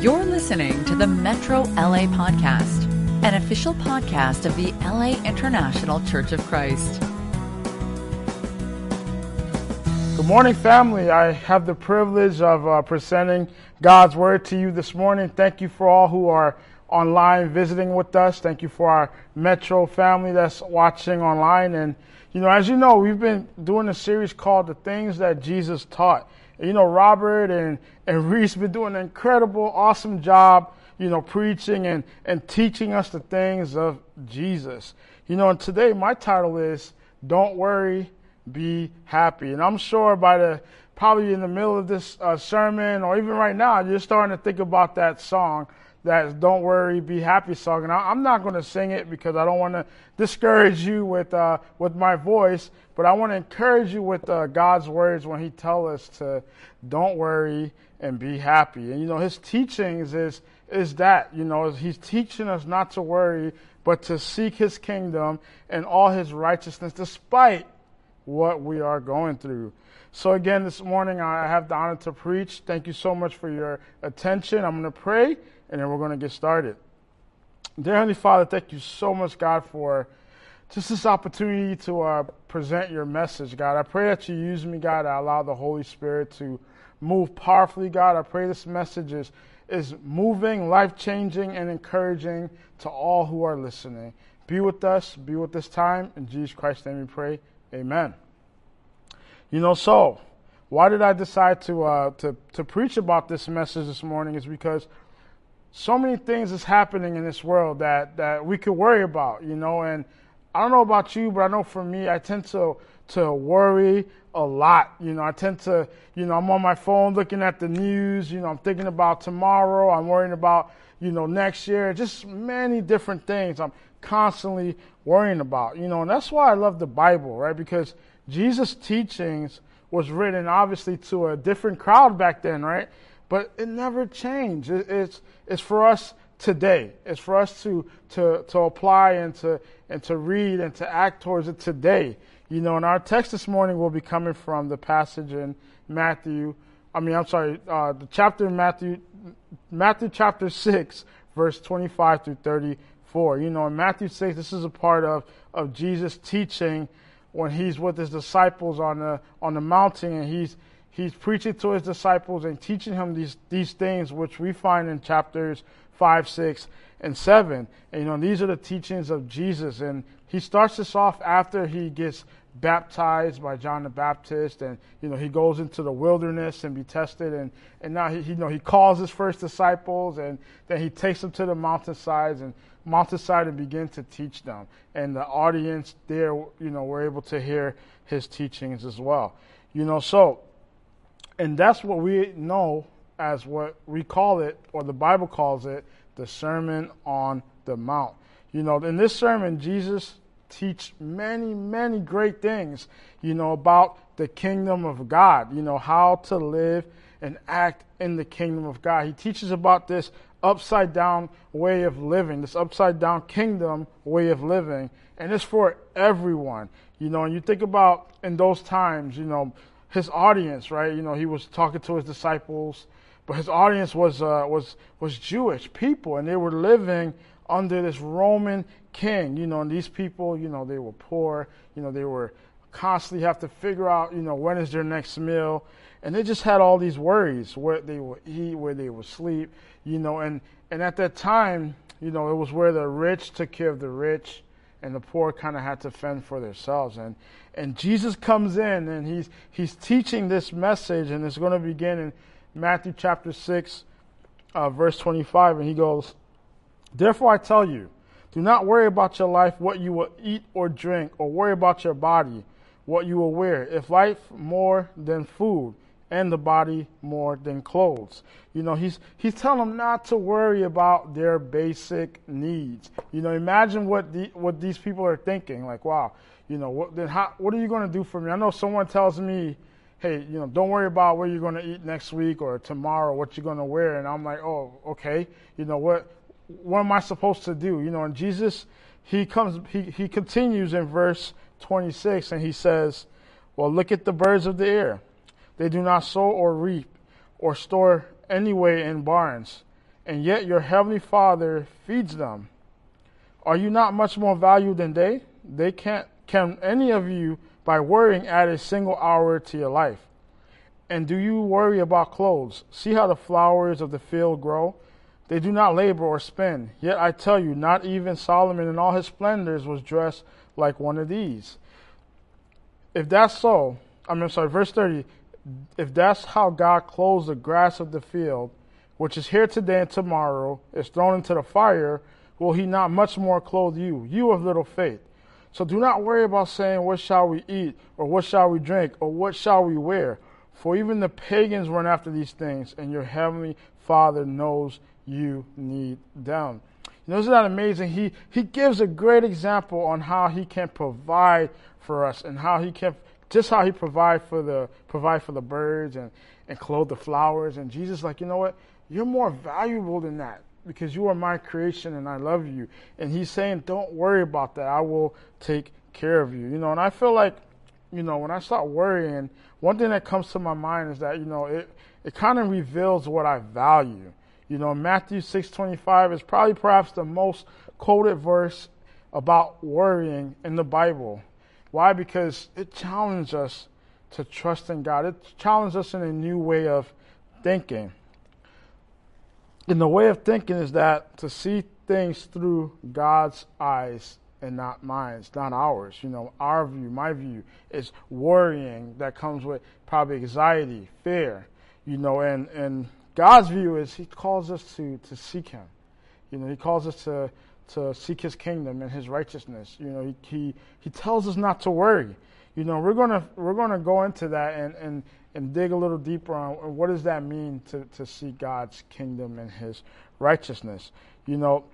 You're listening to the Metro LA Podcast, an official podcast of the LA International Church of Christ. Good morning, family. I have the privilege of uh, presenting God's Word to you this morning. Thank you for all who are online visiting with us. Thank you for our Metro family that's watching online. And, you know, as you know, we've been doing a series called The Things That Jesus Taught. You know, Robert and, and Reese been doing an incredible, awesome job, you know, preaching and, and teaching us the things of Jesus. You know, and today my title is Don't Worry, Be Happy. And I'm sure by the probably in the middle of this uh, sermon or even right now, you're starting to think about that song that "Don't Worry, Be Happy" song, and I, am not going to sing it because I don't want to discourage you with uh, with my voice, but I want to encourage you with uh, God's words when He tells us to don't worry and be happy. And you know, His teachings is is that you know He's teaching us not to worry, but to seek His kingdom and all His righteousness, despite what we are going through. So again, this morning I have the honor to preach. Thank you so much for your attention. I'm going to pray and then we're going to get started. Dear Heavenly Father, thank you so much, God, for just this opportunity to uh, present your message, God. I pray that you use me, God, to allow the Holy Spirit to move powerfully, God. I pray this message is, is moving, life changing, and encouraging to all who are listening. Be with us, be with this time. In Jesus Christ's name we pray. Amen. You know, so why did I decide to, uh, to, to preach about this message this morning? Is because so many things is happening in this world that, that we could worry about, you know, and I don't know about you, but I know for me, I tend to, to worry a lot. You know, I tend to, you know, I'm on my phone looking at the news, you know, I'm thinking about tomorrow, I'm worrying about, you know, next year, just many different things I'm constantly worrying about, you know, and that's why I love the Bible, right? Because Jesus' teachings was written obviously to a different crowd back then, right? But it never changed. It's, it's for us today. It's for us to, to, to apply and to, and to read and to act towards it today. You know, and our text this morning will be coming from the passage in Matthew. I mean, I'm sorry, uh, the chapter in Matthew, Matthew chapter 6, verse 25 through 34. You know, in Matthew 6, this is a part of, of Jesus' teaching when he's with his disciples on the, on the mountain and he's, he's preaching to his disciples and teaching him these, these things, which we find in chapters 5, 6, and 7. And, you know, these are the teachings of Jesus. And he starts this off after he gets baptized by John the Baptist. And, you know, he goes into the wilderness and be tested. And, and now, he, you know, he calls his first disciples and then he takes them to the mountainsides and mountainside and begin to teach them. And the audience there, you know, were able to hear his teachings as well. You know, so and that's what we know as what we call it, or the Bible calls it, the Sermon on the Mount. You know, in this sermon, Jesus teach many, many great things, you know, about the kingdom of God, you know, how to live and act in the kingdom of God. He teaches about this upside down way of living, this upside down kingdom way of living, and it's for everyone. You know, and you think about in those times, you know, his audience, right? You know, he was talking to his disciples, but his audience was uh, was was Jewish people, and they were living under this Roman king. You know, and these people, you know, they were poor. You know, they were constantly have to figure out, you know, when is their next meal, and they just had all these worries where they would eat, where they would sleep. You know, and and at that time, you know, it was where the rich took care of the rich and the poor kind of had to fend for themselves. And and Jesus comes in and he's he's teaching this message, and it's going to begin in Matthew chapter six, uh, verse twenty-five, and he goes, "Therefore I tell you, do not worry about your life, what you will eat or drink, or worry about your body, what you will wear. If life more than food." And the body more than clothes. You know, he's he's telling them not to worry about their basic needs. You know, imagine what the what these people are thinking. Like, wow, you know, what then how what are you going to do for me? I know someone tells me, hey, you know, don't worry about where you're going to eat next week or tomorrow, what you're going to wear, and I'm like, oh, okay, you know what what am I supposed to do? You know, and Jesus he comes he he continues in verse 26 and he says, well, look at the birds of the air they do not sow or reap or store anyway in barns, and yet your heavenly Father feeds them. Are you not much more valuable than they? They can't can any of you by worrying add a single hour to your life? And do you worry about clothes? See how the flowers of the field grow? They do not labor or spin. Yet I tell you, not even Solomon in all his splendors was dressed like one of these. If that's so, I mean, sorry, verse 30, if that's how God clothes the grass of the field, which is here today and tomorrow, is thrown into the fire, will he not much more clothe you, you of little faith? So do not worry about saying, What shall we eat? Or what shall we drink? Or what shall we wear? For even the pagans run after these things, and your heavenly Father knows you need them. You know, isn't that amazing? He, he gives a great example on how he can provide for us and how he can, just how he provide for the, provide for the birds and, and clothe the flowers. And Jesus, like, you know what? You're more valuable than that because you are my creation and I love you. And he's saying, don't worry about that. I will take care of you. You know, and I feel like, you know, when I start worrying, one thing that comes to my mind is that, you know, it, it kind of reveals what I value. You know, Matthew 6:25 is probably perhaps the most quoted verse about worrying in the Bible. Why? Because it challenges us to trust in God. It challenges us in a new way of thinking And the way of thinking is that to see things through God's eyes and not mine, not ours. You know, our view, my view is worrying that comes with probably anxiety, fear, you know, and, and God's view is He calls us to, to seek Him. You know, He calls us to, to seek His kingdom and His righteousness. You know, He, he, he tells us not to worry. You know, we're gonna we're gonna go into that and, and, and dig a little deeper on what does that mean to, to see God's kingdom and his righteousness. You know,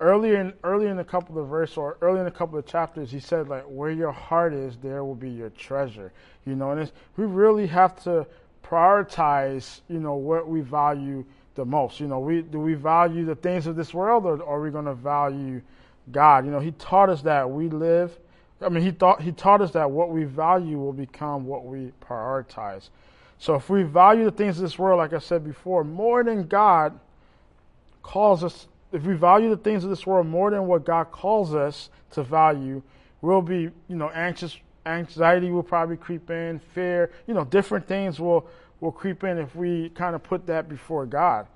earlier in earlier in a couple of verses or early in a couple of chapters, he said like where your heart is, there will be your treasure. You know, and we really have to prioritize, you know, what we value the most. You know, we do we value the things of this world or, are we gonna value God? You know, he taught us that we live I mean, he thought he taught us that what we value will become what we prioritize. So if we value the things of this world, like I said before, more than God calls us, if we value the things of this world more than what God calls us to value, we'll be, you know, anxious. Anxiety will probably creep in, fear, you know, different things will will creep in if we kind of put that before God.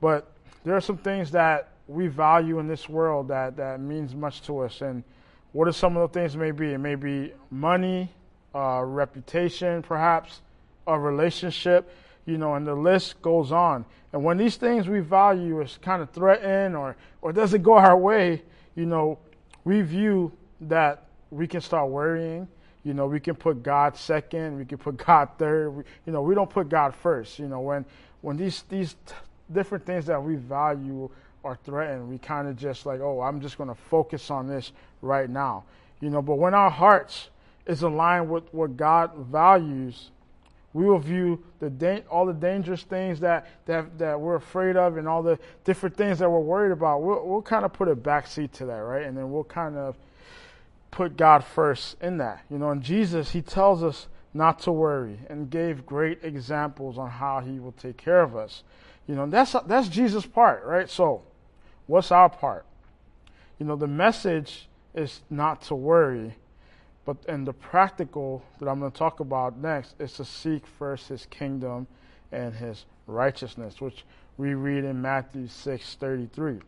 But there are some things that we value in this world that that means much to us, and what are some of the things may be? It may be money, uh, reputation, perhaps, a relationship, you know, and the list goes on. And when these things we value is kind of threatened or, or doesn't go our way, you know, we view that we can start worrying. You know, we can put God second, we can put God third. We, you know, we don't put God first. You know, when when these these t- different things that we value are threatened, we kind of just like, oh, I'm just going to focus on this right now. You know, but when our hearts is aligned with what God values, we will view the da- all the dangerous things that, that that we're afraid of and all the different things that we're worried about. We'll, we'll kind of put a backseat to that, right? And then we'll kind of put God first in that. You know, and Jesus, he tells us not to worry and gave great examples on how he will take care of us. You know, that's that's Jesus' part, right? So, what's our part? You know, the message is not to worry, but and the practical that I'm going to talk about next is to seek first his kingdom and his righteousness, which we read in Matthew 6:33.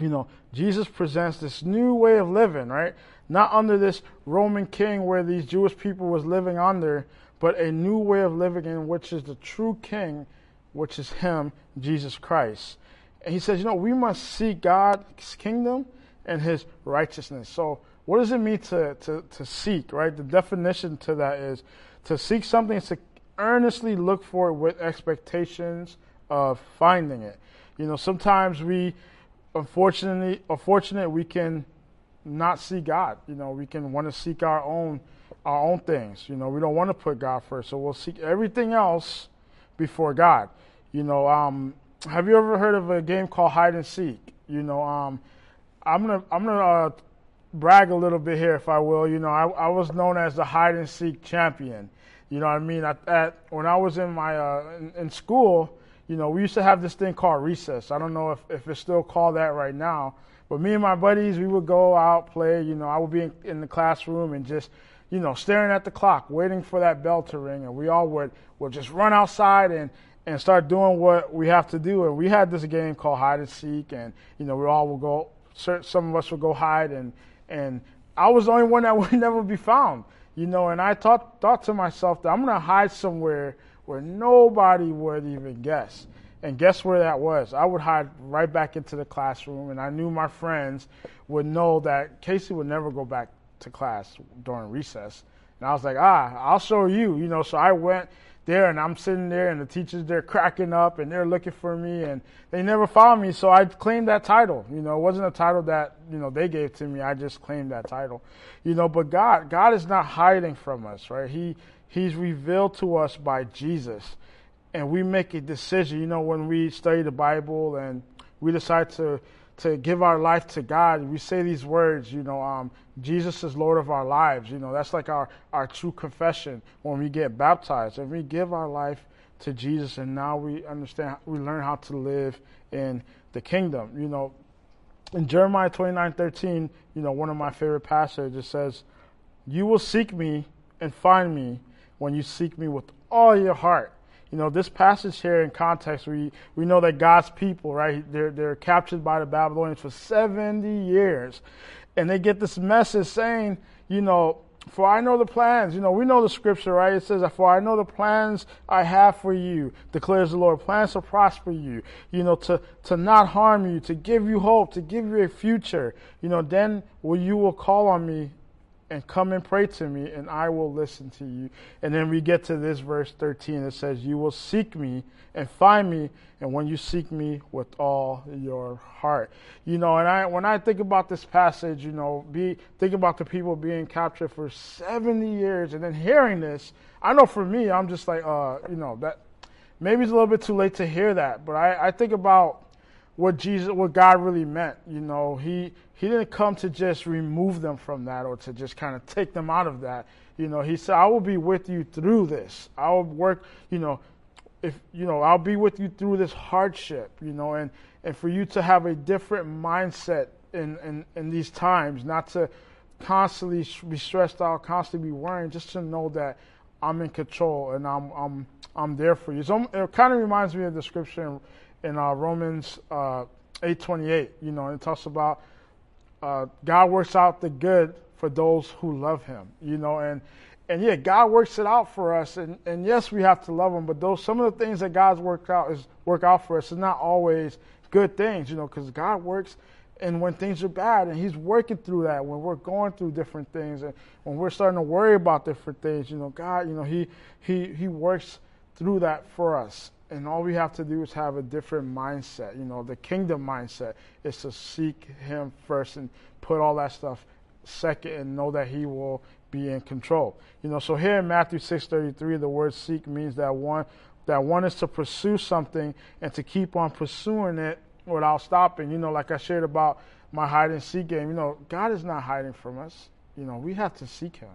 You know, Jesus presents this new way of living, right? Not under this Roman king where these Jewish people was living under, but a new way of living in which is the true king, which is him, Jesus Christ. And he says, you know, we must seek God's kingdom and his righteousness. So, what does it mean to, to, to seek, right? The definition to that is to seek something is to earnestly look for it with expectations of finding it. You know, sometimes we, unfortunately, unfortunate, we can not see God. You know, we can want to seek our own, our own things. You know, we don't want to put God first, so we'll seek everything else before God. You know, um, have you ever heard of a game called hide and seek? You know, um, I'm gonna I'm gonna uh, brag a little bit here, if I will. You know, I, I was known as the hide and seek champion. You know what I mean? At, when I was in my uh, in, in, school, you know, we used to have this thing called recess. I don't know if, if it's still called that right now, but me and my buddies, we would go out, play. You know, I would be in, in the classroom and just, you know, staring at the clock, waiting for that bell to ring, and we all would would just run outside and and start doing what we have to do. And we had this game called hide and seek, and you know, we all would go. Some of us would go hide, and and I was the only one that would never be found. You know, and I thought thought to myself that I'm gonna hide somewhere where nobody would even guess. And guess where that was? I would hide right back into the classroom, and I knew my friends would know that Casey would never go back to class during recess. And I was like, ah, I'll show you, you know. So I went there, and I'm sitting there, and the teachers they're cracking up, and they're looking for me, and they never found me. So I claimed that title. You know, it wasn't a title that you know they gave to me. I just claimed that title. You know, but God, God is not hiding from us, right? He He's revealed to us by Jesus. And we make a decision, you know, when we study the Bible and we decide to, to give our life to God, we say these words, you know, um, Jesus is Lord of our lives. You know, that's like our, our true confession when we get baptized. And we give our life to Jesus, and now we understand, we learn how to live in the kingdom. You know, in Jeremiah 29 13, you know, one of my favorite passages, says, You will seek me and find me when you seek me with all your heart. You know, this passage here in context, we, we know that God's people, right, they're, they're captured by the Babylonians for 70 years. And they get this message saying, you know, for I know the plans. You know, we know the scripture, right? It says, For I know the plans I have for you, declares the Lord. Plans to prosper you, you know, to, to not harm you, to give you hope, to give you a future. You know, then will you will call on me and come and pray to me, and I will listen to you. And then we get to this verse 13 that says, You will seek me and find me, and when you seek me with all your heart. You know, and I when I think about this passage, you know, be think about the people being captured for 70 years and then hearing this, I know for me, I'm just like, uh, you know, that maybe it's a little bit too late to hear that, but I, I think about what Jesus, what God really meant. You know, he he didn't come to just remove them from that or to just kind of take them out of that. You know, he said, "I will be with you through this. I will work. You know, if you know, I'll be with you through this hardship. You know, and and for you to have a different mindset in in, in these times, not to constantly be stressed out, constantly be worrying, just to know that I'm in control and I'm I'm I'm there for you. So it kind of reminds me of the scripture in uh, Romans uh, 8:28. You know, it talks about uh, God works out the good for those who love Him. You know, and and yeah, God works it out for us. And, and yes, we have to love Him, but those some of the things that God's worked out is work out for us is not always good things. You know, because God works. And when things are bad, and He's working through that, when we're going through different things, and when we're starting to worry about different things, you know, God, you know, He He He works through that for us and all we have to do is have a different mindset. You know, the kingdom mindset is to seek Him first and put all that stuff second, and know that He will be in control. You know, so here in Matthew six thirty three, the word "seek" means that one that one is to pursue something and to keep on pursuing it without stopping. You know, like I shared about my hide and seek game. You know, God is not hiding from us. You know, we have to seek Him.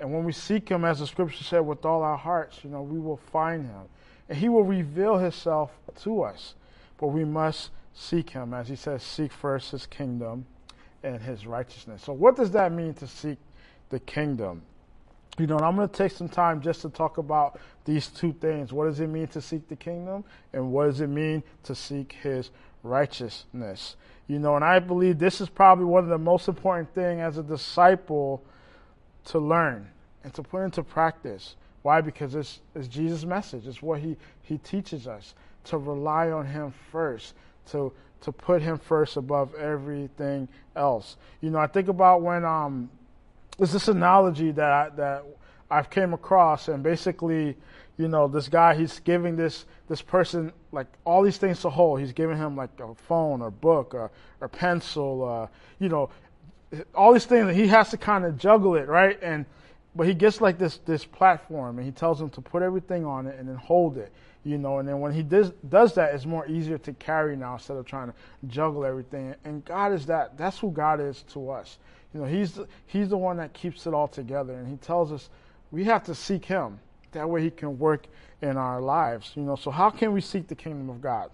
And when we seek Him, as the scripture said, with all our hearts, you know, we will find Him and he will reveal himself to us. But we must seek him, as he says, seek first his kingdom and his righteousness. So, what does that mean to seek the kingdom? You know, and I'm going to take some time just to talk about these two things. What does it mean to seek the kingdom? And what does it mean to seek his righteousness? You know, and I believe this is probably one of the most important things as a disciple to learn and to put into practice. Why? Because it's, it's Jesus' message. It's what he, he teaches us to rely on Him first, to, to put Him first above everything else. You know, I think about when um, there's this analogy that I, that I've came across, and basically, you know, this guy he's giving this this person like all these things to hold. He's giving him like a phone or book or or pencil, you know, all these things. He has to kind of juggle it, right? And but he gets like this this platform and he tells them to put everything on it and then hold it you know and then when he does does that it's more easier to carry now instead of trying to juggle everything and god is that that's who god is to us you know he's the, he's the one that keeps it all together and he tells us we have to seek him that way he can work in our lives. You know, so how can we seek the kingdom of God?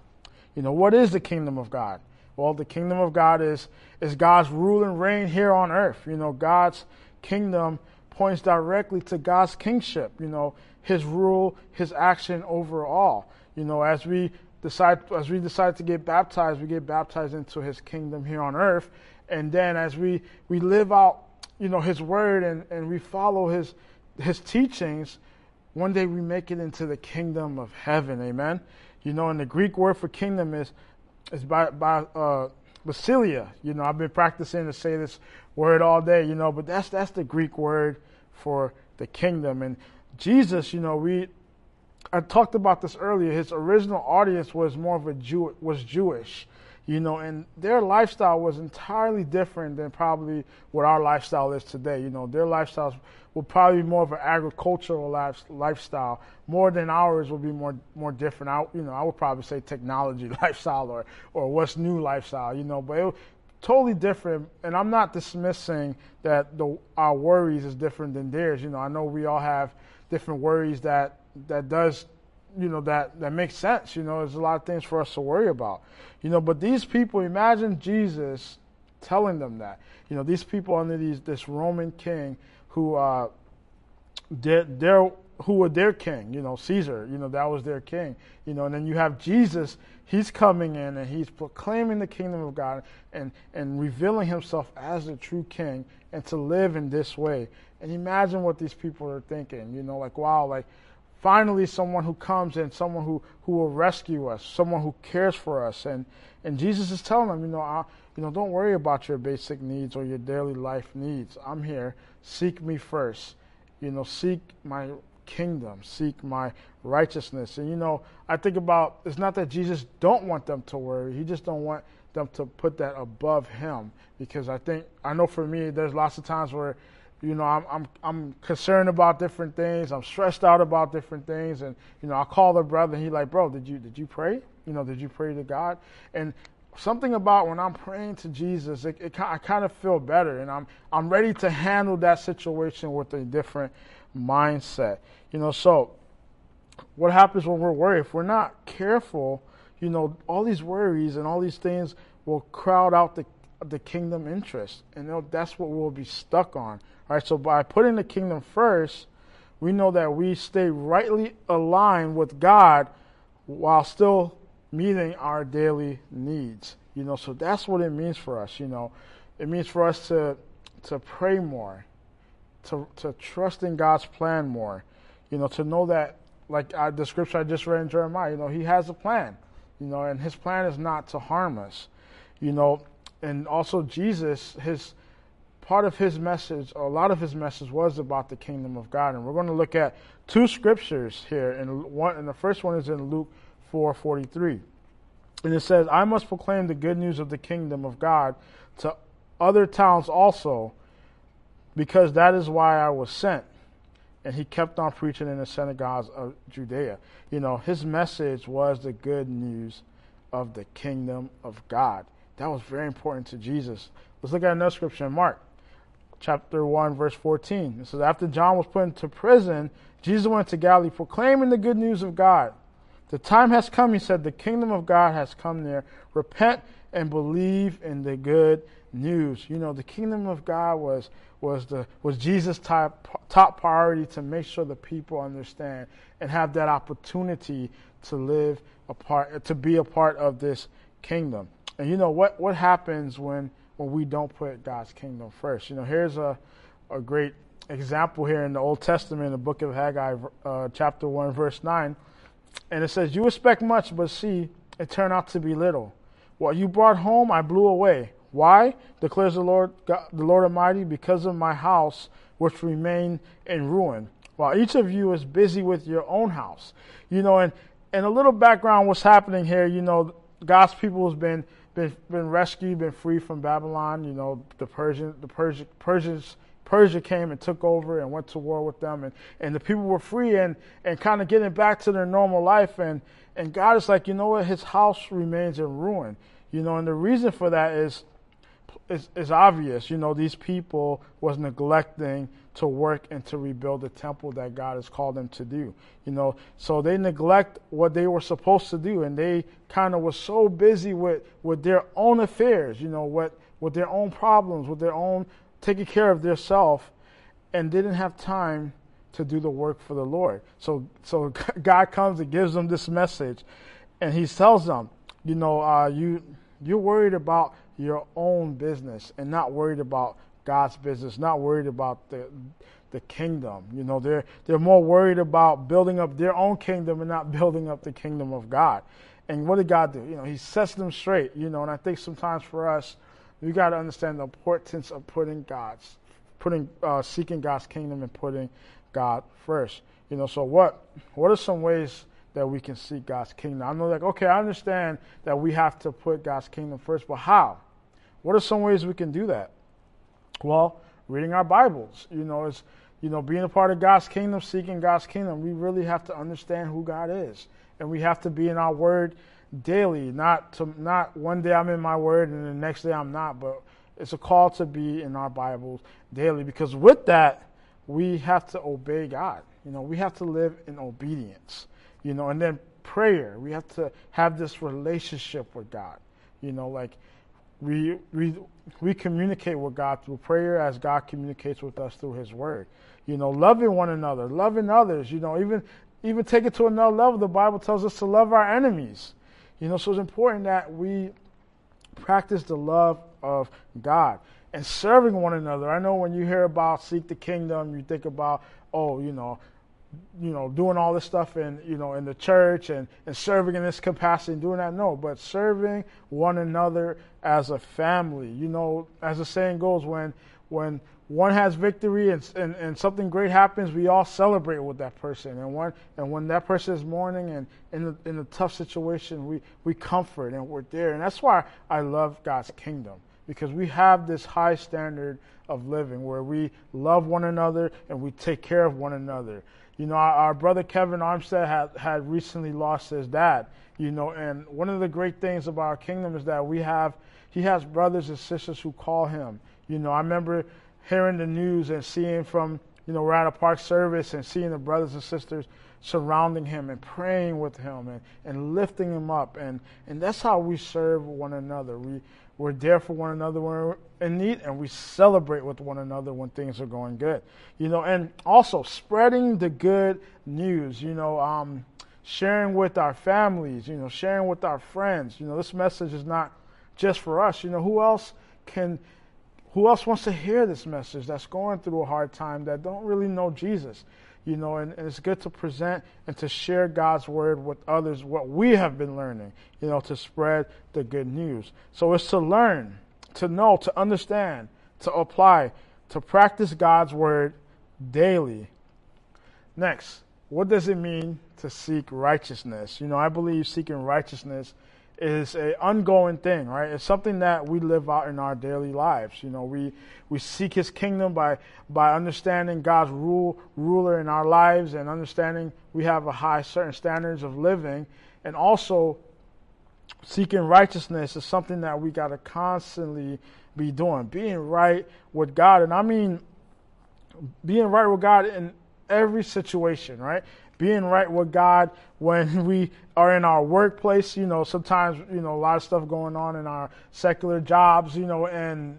You know, what is the kingdom of God? Well, the kingdom of God is is God's rule and reign here on earth. You know, God's kingdom points directly to God's kingship. You know, His rule, His action overall. You know, as we decide as we decide to get baptized, we get baptized into His kingdom here on earth, and then as we we live out, you know, His word and and we follow His His teachings, one day we make it into the kingdom of heaven. Amen. You know, and the Greek word for kingdom is is by by uh, basileia. You know, I've been practicing to say this word all day. You know, but that's that's the Greek word for the kingdom. And Jesus, you know, we I talked about this earlier. His original audience was more of a Jew was Jewish you know, and their lifestyle was entirely different than probably what our lifestyle is today. You know, their lifestyles were probably more of an agricultural life, lifestyle, more than ours would be more more different. I, you know, I would probably say technology lifestyle or or what's new lifestyle. You know, but it totally different. And I'm not dismissing that the our worries is different than theirs. You know, I know we all have different worries that that does you know that that makes sense. You know, there's a lot of things for us to worry about. You know, but these people, imagine Jesus telling them that. You know, these people under these this Roman king who uh, their their who were their king. You know, Caesar. You know, that was their king. You know, and then you have Jesus. He's coming in and he's proclaiming the kingdom of God and and revealing himself as the true king and to live in this way. And imagine what these people are thinking. You know, like wow, like finally someone who comes and someone who, who will rescue us, someone who cares for us. And, and Jesus is telling them, you know, I, you know, don't worry about your basic needs or your daily life needs. I'm here. Seek me first. You know, seek my kingdom, seek my righteousness. And you know, I think about it's not that Jesus don't want them to worry. He just don't want them to put that above him because I think I know for me there's lots of times where you know, I'm, I'm, I'm concerned about different things. I'm stressed out about different things. And, you know, I call the brother and he's like, bro, did you, did you pray? You know, did you pray to God? And something about when I'm praying to Jesus, it, it, I kind of feel better and I'm, I'm ready to handle that situation with a different mindset. You know, so what happens when we're worried? If we're not careful, you know, all these worries and all these things will crowd out the, the kingdom interest. And that's what we'll be stuck on. All right, so by putting the kingdom first, we know that we stay rightly aligned with God while still meeting our daily needs. You know, so that's what it means for us. You know, it means for us to to pray more, to to trust in God's plan more. You know, to know that, like I, the scripture I just read in Jeremiah, you know, He has a plan. You know, and His plan is not to harm us. You know, and also Jesus, His part of his message, a lot of his message was about the kingdom of God. And we're going to look at two scriptures here. And one and the first one is in Luke 4:43. And it says, "I must proclaim the good news of the kingdom of God to other towns also, because that is why I was sent." And he kept on preaching in the synagogues of Judea. You know, his message was the good news of the kingdom of God. That was very important to Jesus. Let's look at another scripture in Mark chapter 1, verse 14. It says, After John was put into prison, Jesus went to Galilee proclaiming the good news of God. The time has come, he said, the kingdom of God has come near. Repent and believe in the good news. You know, the kingdom of God was was the was Jesus' top top priority to make sure the people understand and have that opportunity to live a part to be a part of this kingdom. And you know what what happens when when we don't put God's kingdom first. You know, here's a, a great example here in the Old Testament, the book of Haggai, uh, chapter 1, verse 9. And it says, You expect much, but see, it turned out to be little. What you brought home, I blew away. Why? declares the Lord, God, the Lord Almighty, because of my house, which remained in ruin. While each of you is busy with your own house. You know, and, and a little background what's happening here, you know, God's people has been been been rescued, been free from Babylon. You know, the Persian, the Persian, Persians, Persia came and took over and went to war with them, and, and the people were free and, and kind of getting back to their normal life. And, and God is like, you know what? His house remains in ruin. You know, and the reason for that is is, is obvious. You know, these people was neglecting to work and to rebuild the temple that God has called them to do. You know, so they neglect what they were supposed to do, and they kind of were so busy with with their own affairs. You know, what with their own problems, with their own taking care of their self, and didn't have time to do the work for the Lord. So so God comes and gives them this message, and He tells them, you know, uh, you you're worried about your own business and not worried about God's business, not worried about the the kingdom. You know, they're they're more worried about building up their own kingdom and not building up the kingdom of God. And what did God do? You know, He sets them straight. You know, and I think sometimes for us, we got to understand the importance of putting God's, putting, uh, seeking God's kingdom and putting God first. You know, so what? What are some ways? that we can seek God's kingdom. I know, like, okay, I understand that we have to put God's kingdom first, but how? What are some ways we can do that? Well, reading our Bibles. You know, it's you know, being a part of God's kingdom, seeking God's kingdom, we really have to understand who God is. And we have to be in our word daily, not to not one day I'm in my word and the next day I'm not, but it's a call to be in our Bibles daily because with that we have to obey God. You know, we have to live in obedience. You know, and then prayer. We have to have this relationship with God. You know, like we, we, we communicate with God through prayer as God communicates with us through His Word. You know, loving one another, loving others. You know, even even take it to another level. The Bible tells us to love our enemies. You know, so it's important that we practice the love of God and serving one another. I know when you hear about seek the kingdom, you think about oh, you know, you know, doing all this stuff in, you know, in the church and, and serving in this capacity and doing that. No, but serving one another as a family. You know, as the saying goes, when when one has victory and, and, and something great happens, we all celebrate with that person. And when and when that person is mourning and in a, in a tough situation, we, we comfort and we're there. And that's why I love God's kingdom because we have this high standard of living where we love one another and we take care of one another. You know, our, our, brother Kevin Armstead had, had recently lost his dad, you know, and one of the great things about our kingdom is that we have, he has brothers and sisters who call him. You know, I remember hearing the news and seeing from, you know, we're at a park service and seeing the brothers and sisters surrounding him and praying with him and, and lifting him up. And, and that's how we serve one another. We, we're there for one another when we're in need, and we celebrate with one another when things are going good. You know, and also spreading the good news. You know, um, sharing with our families. You know, sharing with our friends. You know, this message is not just for us. You know, who else can? Who else wants to hear this message that's going through a hard time that don't really know Jesus? You know, and, and, it's good to present and to share God's word with others, what we have been learning, you know, to spread the good news. So it's to learn, to know, to understand, to apply, to practice God's word daily. Next, what does it mean to seek righteousness? You know, I believe seeking righteousness is an ongoing thing, right? It's something that we live out in our daily lives. You know, we we seek His kingdom by by understanding God's rule ruler in our lives and understanding we have a high certain standards of living, and also seeking righteousness is something that we got to constantly be doing, being right with God, and I mean being right with God in every situation, right? Being right with God when we are in our workplace. You know, sometimes you know a lot of stuff going on in our secular jobs. You know, and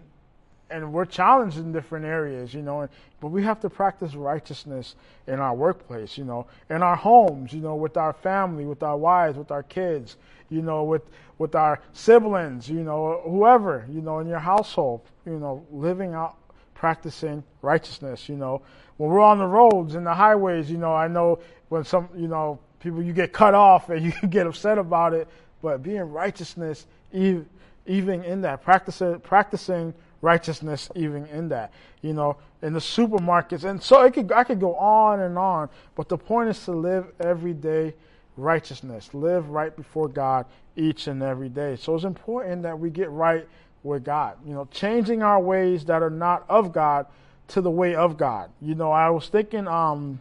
and we're challenged in different areas. You know, but we have to practice righteousness in our workplace. You know, in our homes. You know, with our family, with our wives, with our kids. You know, with with our siblings. You know, whoever. You know, in your household. You know, living out practicing righteousness. You know, when we're on the roads and the highways, you know, I know when some, you know, people you get cut off and you get upset about it, but being righteousness, even, in that, practicing, practicing righteousness, even in that, you know, in the supermarkets, and so it could, I could go on and on, but the point is to live every day righteousness, live right before God each and every day. So it's important that we get right with God, you know, changing our ways that are not of God to the way of God. You know, I was thinking, um,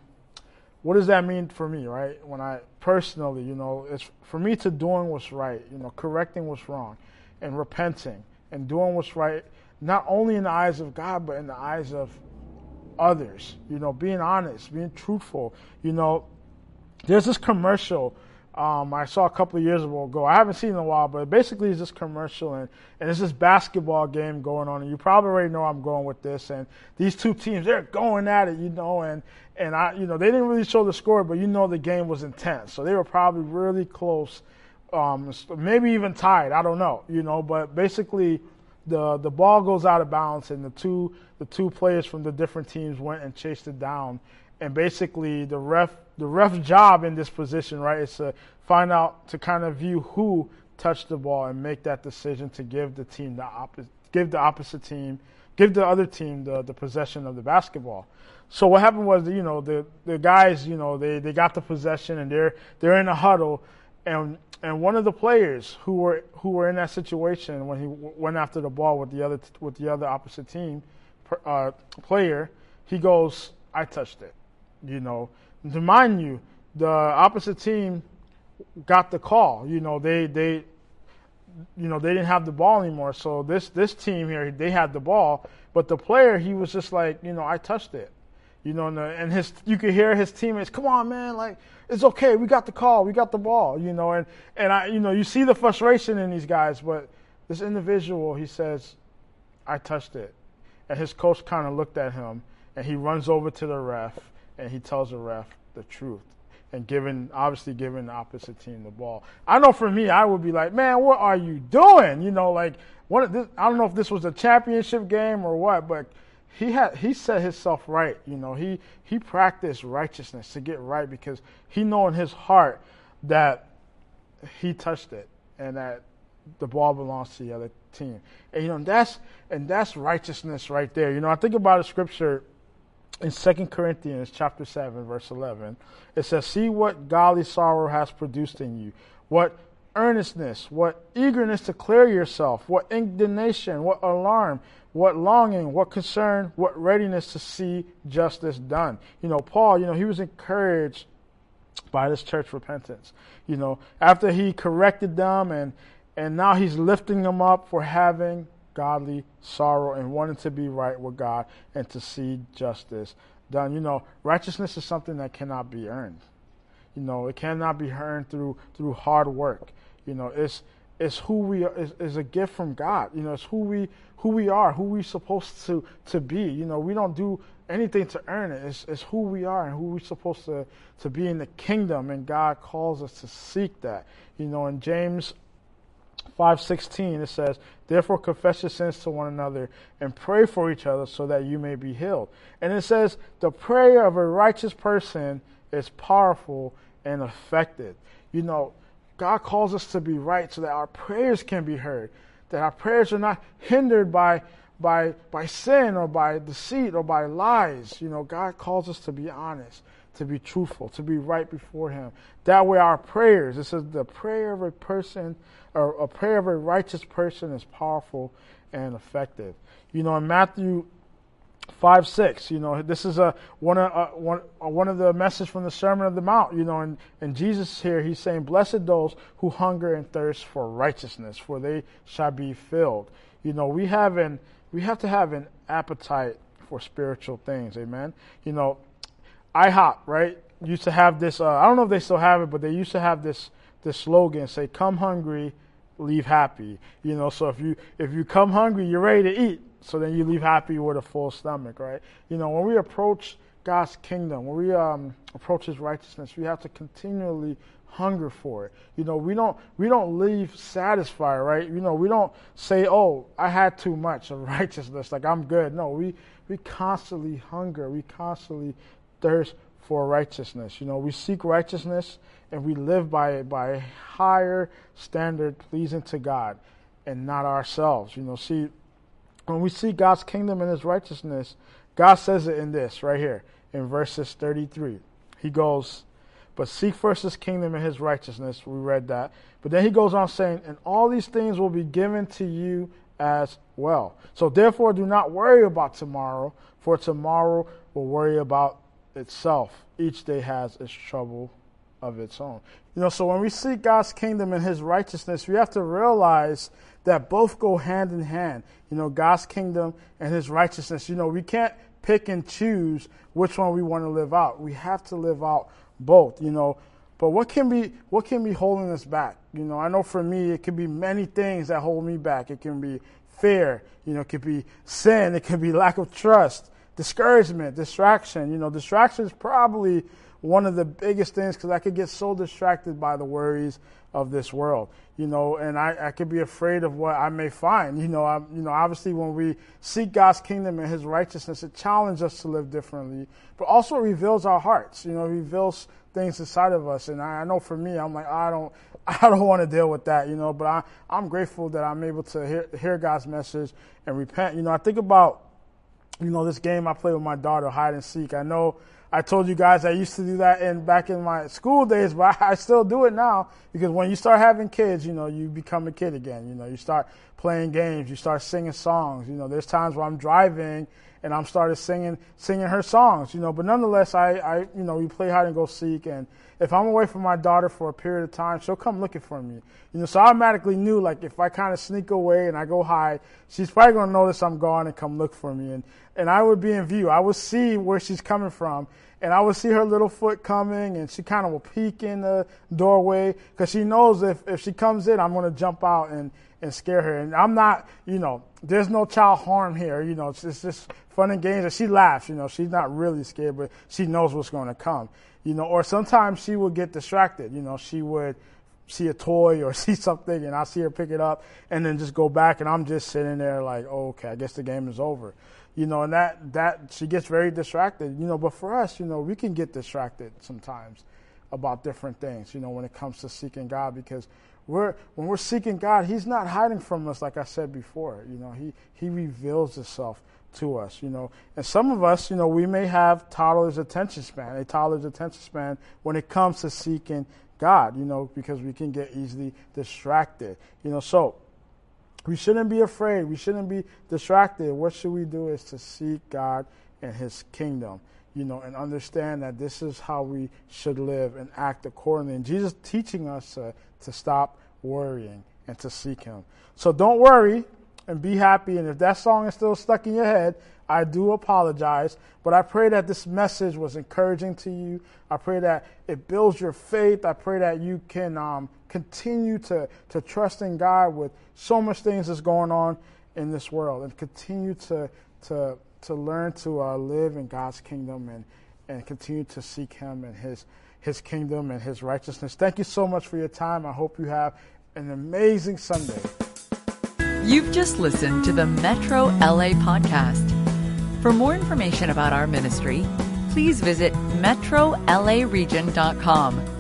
what does that mean for me, right? When I personally, you know, it's for me to doing what's right, you know, correcting what's wrong, and repenting and doing what's right, not only in the eyes of God, but in the eyes of others. You know, being honest, being truthful. You know, there's this commercial um, I saw a couple of years ago. I haven't seen in a while, but basically it's this commercial and, and it's this basketball game going on, and you probably already know I'm going with this. And these two teams, they're going at it, you know, and and I, you know, they didn't really show the score, but you know the game was intense, so they were probably really close, um, maybe even tied. I don't know, you know, but basically. The, the ball goes out of bounds and the two the two players from the different teams went and chased it down and basically the ref the ref's job in this position, right, is to find out to kind of view who touched the ball and make that decision to give the team the opposite, give the opposite team, give the other team the, the possession of the basketball. So what happened was, you know, the the guys, you know, they, they got the possession and they're they're in a huddle, and and one of the players who were who were in that situation when he went after the ball with the other with the other opposite team uh, player, he goes, "I touched it," you know to mind you, the opposite team got the call. You know, they they you know, they didn't have the ball anymore. So this this team here, they had the ball, but the player, he was just like, you know, I touched it. You know, and, the, and his you could hear his teammates, "Come on, man, like it's okay. We got the call. We got the ball." You know, and and I you know, you see the frustration in these guys, but this individual, he says, "I touched it." And his coach kind of looked at him and he runs over to the ref and he tells the ref the truth and giving obviously giving the opposite team the ball. I know for me, I would be like, man, what are you doing? You know, like what this, I don't know if this was a championship game or what, but he had he set himself right. You know, he he practiced righteousness to get right because he know in his heart that he touched it and that the ball belongs to the other team. And you know, that's and that's righteousness right there. You know, I think about a scripture in 2 Corinthians chapter 7 verse 11 it says see what godly sorrow has produced in you. What earnestness what eagerness to clear yourself what indignation what alarm what longing what concern what readiness to see justice done. You know paul you know he was encouraged by this church repentance. You know after he corrected them and and now he's lifting them up for having godly sorrow and wanting to be right with God and to see justice done. You know, righteousness is something that cannot be earned. You know, it cannot be earned through through hard work. You know, it's it's who we are is, a gift from God. You know, it's who we who we are, who we're supposed to to be. You know, we don't do anything to earn it. It's, it's who we are and who we're supposed to, to be in the kingdom, and God calls us to seek that. You know, in James 5:16 it says, "Therefore confess your sins to one another and pray for each other so that you may be healed." And it says, "The prayer of a righteous person is powerful and effective." You know, God calls us to be right so that our prayers can be heard, that our prayers are not hindered by by by sin or by deceit or by lies. You know, God calls us to be honest to be truthful, to be right before Him. That way, our prayers, it says, the prayer of a person, or a prayer of a righteous person is powerful and effective. You know, in Matthew 5 6, you know, this is a, one, of, uh, one, uh, one of the messages from the Sermon of the Mount, you know, and, and Jesus here, he's saying, Blessed those who hunger and thirst for righteousness, for they shall be filled. You know, we have an, we have to have an appetite for spiritual things, amen. You know, IHOP, right, used to have this. Uh, I don't know if they still have it, but they used to have this this slogan: "Say, come hungry, leave happy." You know, so if you if you come hungry, you're ready to eat. So then you leave happy with a full stomach, right? You know, when we approach God's kingdom, when we um, approach His righteousness, we have to continually hunger for it. You know, we don't we don't leave satisfied, right? You know, we don't say, "Oh, I had too much of righteousness, like I'm good." No, we we constantly hunger. We constantly thirst for righteousness. You know, we seek righteousness and we live by it by a higher standard pleasing to God and not ourselves. You know, see, when we see God's kingdom and his righteousness, God says it in this right here in verses 33. He goes, But seek first his kingdom and his righteousness. We read that. But then he goes on saying, And all these things will be given to you as well. So therefore, do not worry about tomorrow, for tomorrow will worry about itself. Each day has its trouble of its own. You know, so when we seek God's kingdom and his righteousness, we have to realize that both go hand in hand. You know, God's kingdom and his righteousness. You know, we can't pick and choose which one we want to live out. We have to live out both, you know. But what can be what can be holding us back? You know, I know for me it can be many things that hold me back. It can be fear, you know, it could be sin, it could be lack of trust, discouragement, distraction. You know, distraction is probably one of the biggest things because I could get so distracted by the worries of this world, you know, and I, I could be afraid of what I may find. You know, I, you know, obviously when we seek God's kingdom and His righteousness, it challenges us to live differently, but also reveals our hearts. You know, reveals things inside of us. And I, I know for me, I'm like, I don't, I don't want to deal with that, you know. But I, I'm grateful that I'm able to hear, hear God's message and repent. You know, I think about, you know, this game I play with my daughter, hide and seek. I know I told you guys I used to do that in back in my school days, but I still do it now because when you start having kids, you know, you become a kid again. You know, you start playing games, you start singing songs. You know, there's times where I'm driving and I'm started singing singing her songs. You know, but nonetheless, I, I you know, we play hide and go seek, and if I'm away from my daughter for a period of time, she'll come looking for me. You know, so I automatically knew like if I kind of sneak away and I go hide, she's probably going to notice I'm gone and come look for me, and and I would be in view. I would see where she's coming from, and I would see her little foot coming, and she kind of will peek in the doorway because she knows if if she comes in, I'm going to jump out and and scare her. And I'm not, you know, there's no child harm here. You know, it's, it's just fun and games. And she laughs. You know, she's not really scared, but she knows what's going to come. You know, or sometimes she would get distracted. You know, she would see a toy or see something, and I see her pick it up, and then just go back, and I'm just sitting there like, oh, okay, I guess the game is over you know, and that that she gets very distracted, you know. But for us, you know, we can get distracted sometimes about different things, you know, when it comes to seeking God, because we're when we're seeking God, He's not hiding from us, like I said before. You know, He He reveals Himself to us, you know. And some of us, you know, we may have toddler's attention span, a toddler's attention span when it comes to seeking God, you know, because we can get easily distracted, you know. So we shouldn't be afraid. We shouldn't be distracted. What should we do is to seek God and His kingdom, you know, and understand that this is how we should live and act accordingly. And Jesus teaching us to, to stop worrying and to seek Him. So don't worry and be happy. And if that song is still stuck in your head, I do apologize, but I pray that this message was encouraging to you. I pray that it builds your faith. I pray that you can um, continue to, to trust in God with so much things that's going on in this world and continue to, to, to learn to uh, live in God's kingdom and, and continue to seek Him and His, His kingdom and His righteousness. Thank you so much for your time. I hope you have an amazing Sunday. You've just listened to the Metro LA podcast. For more information about our ministry, please visit metrolaregion.com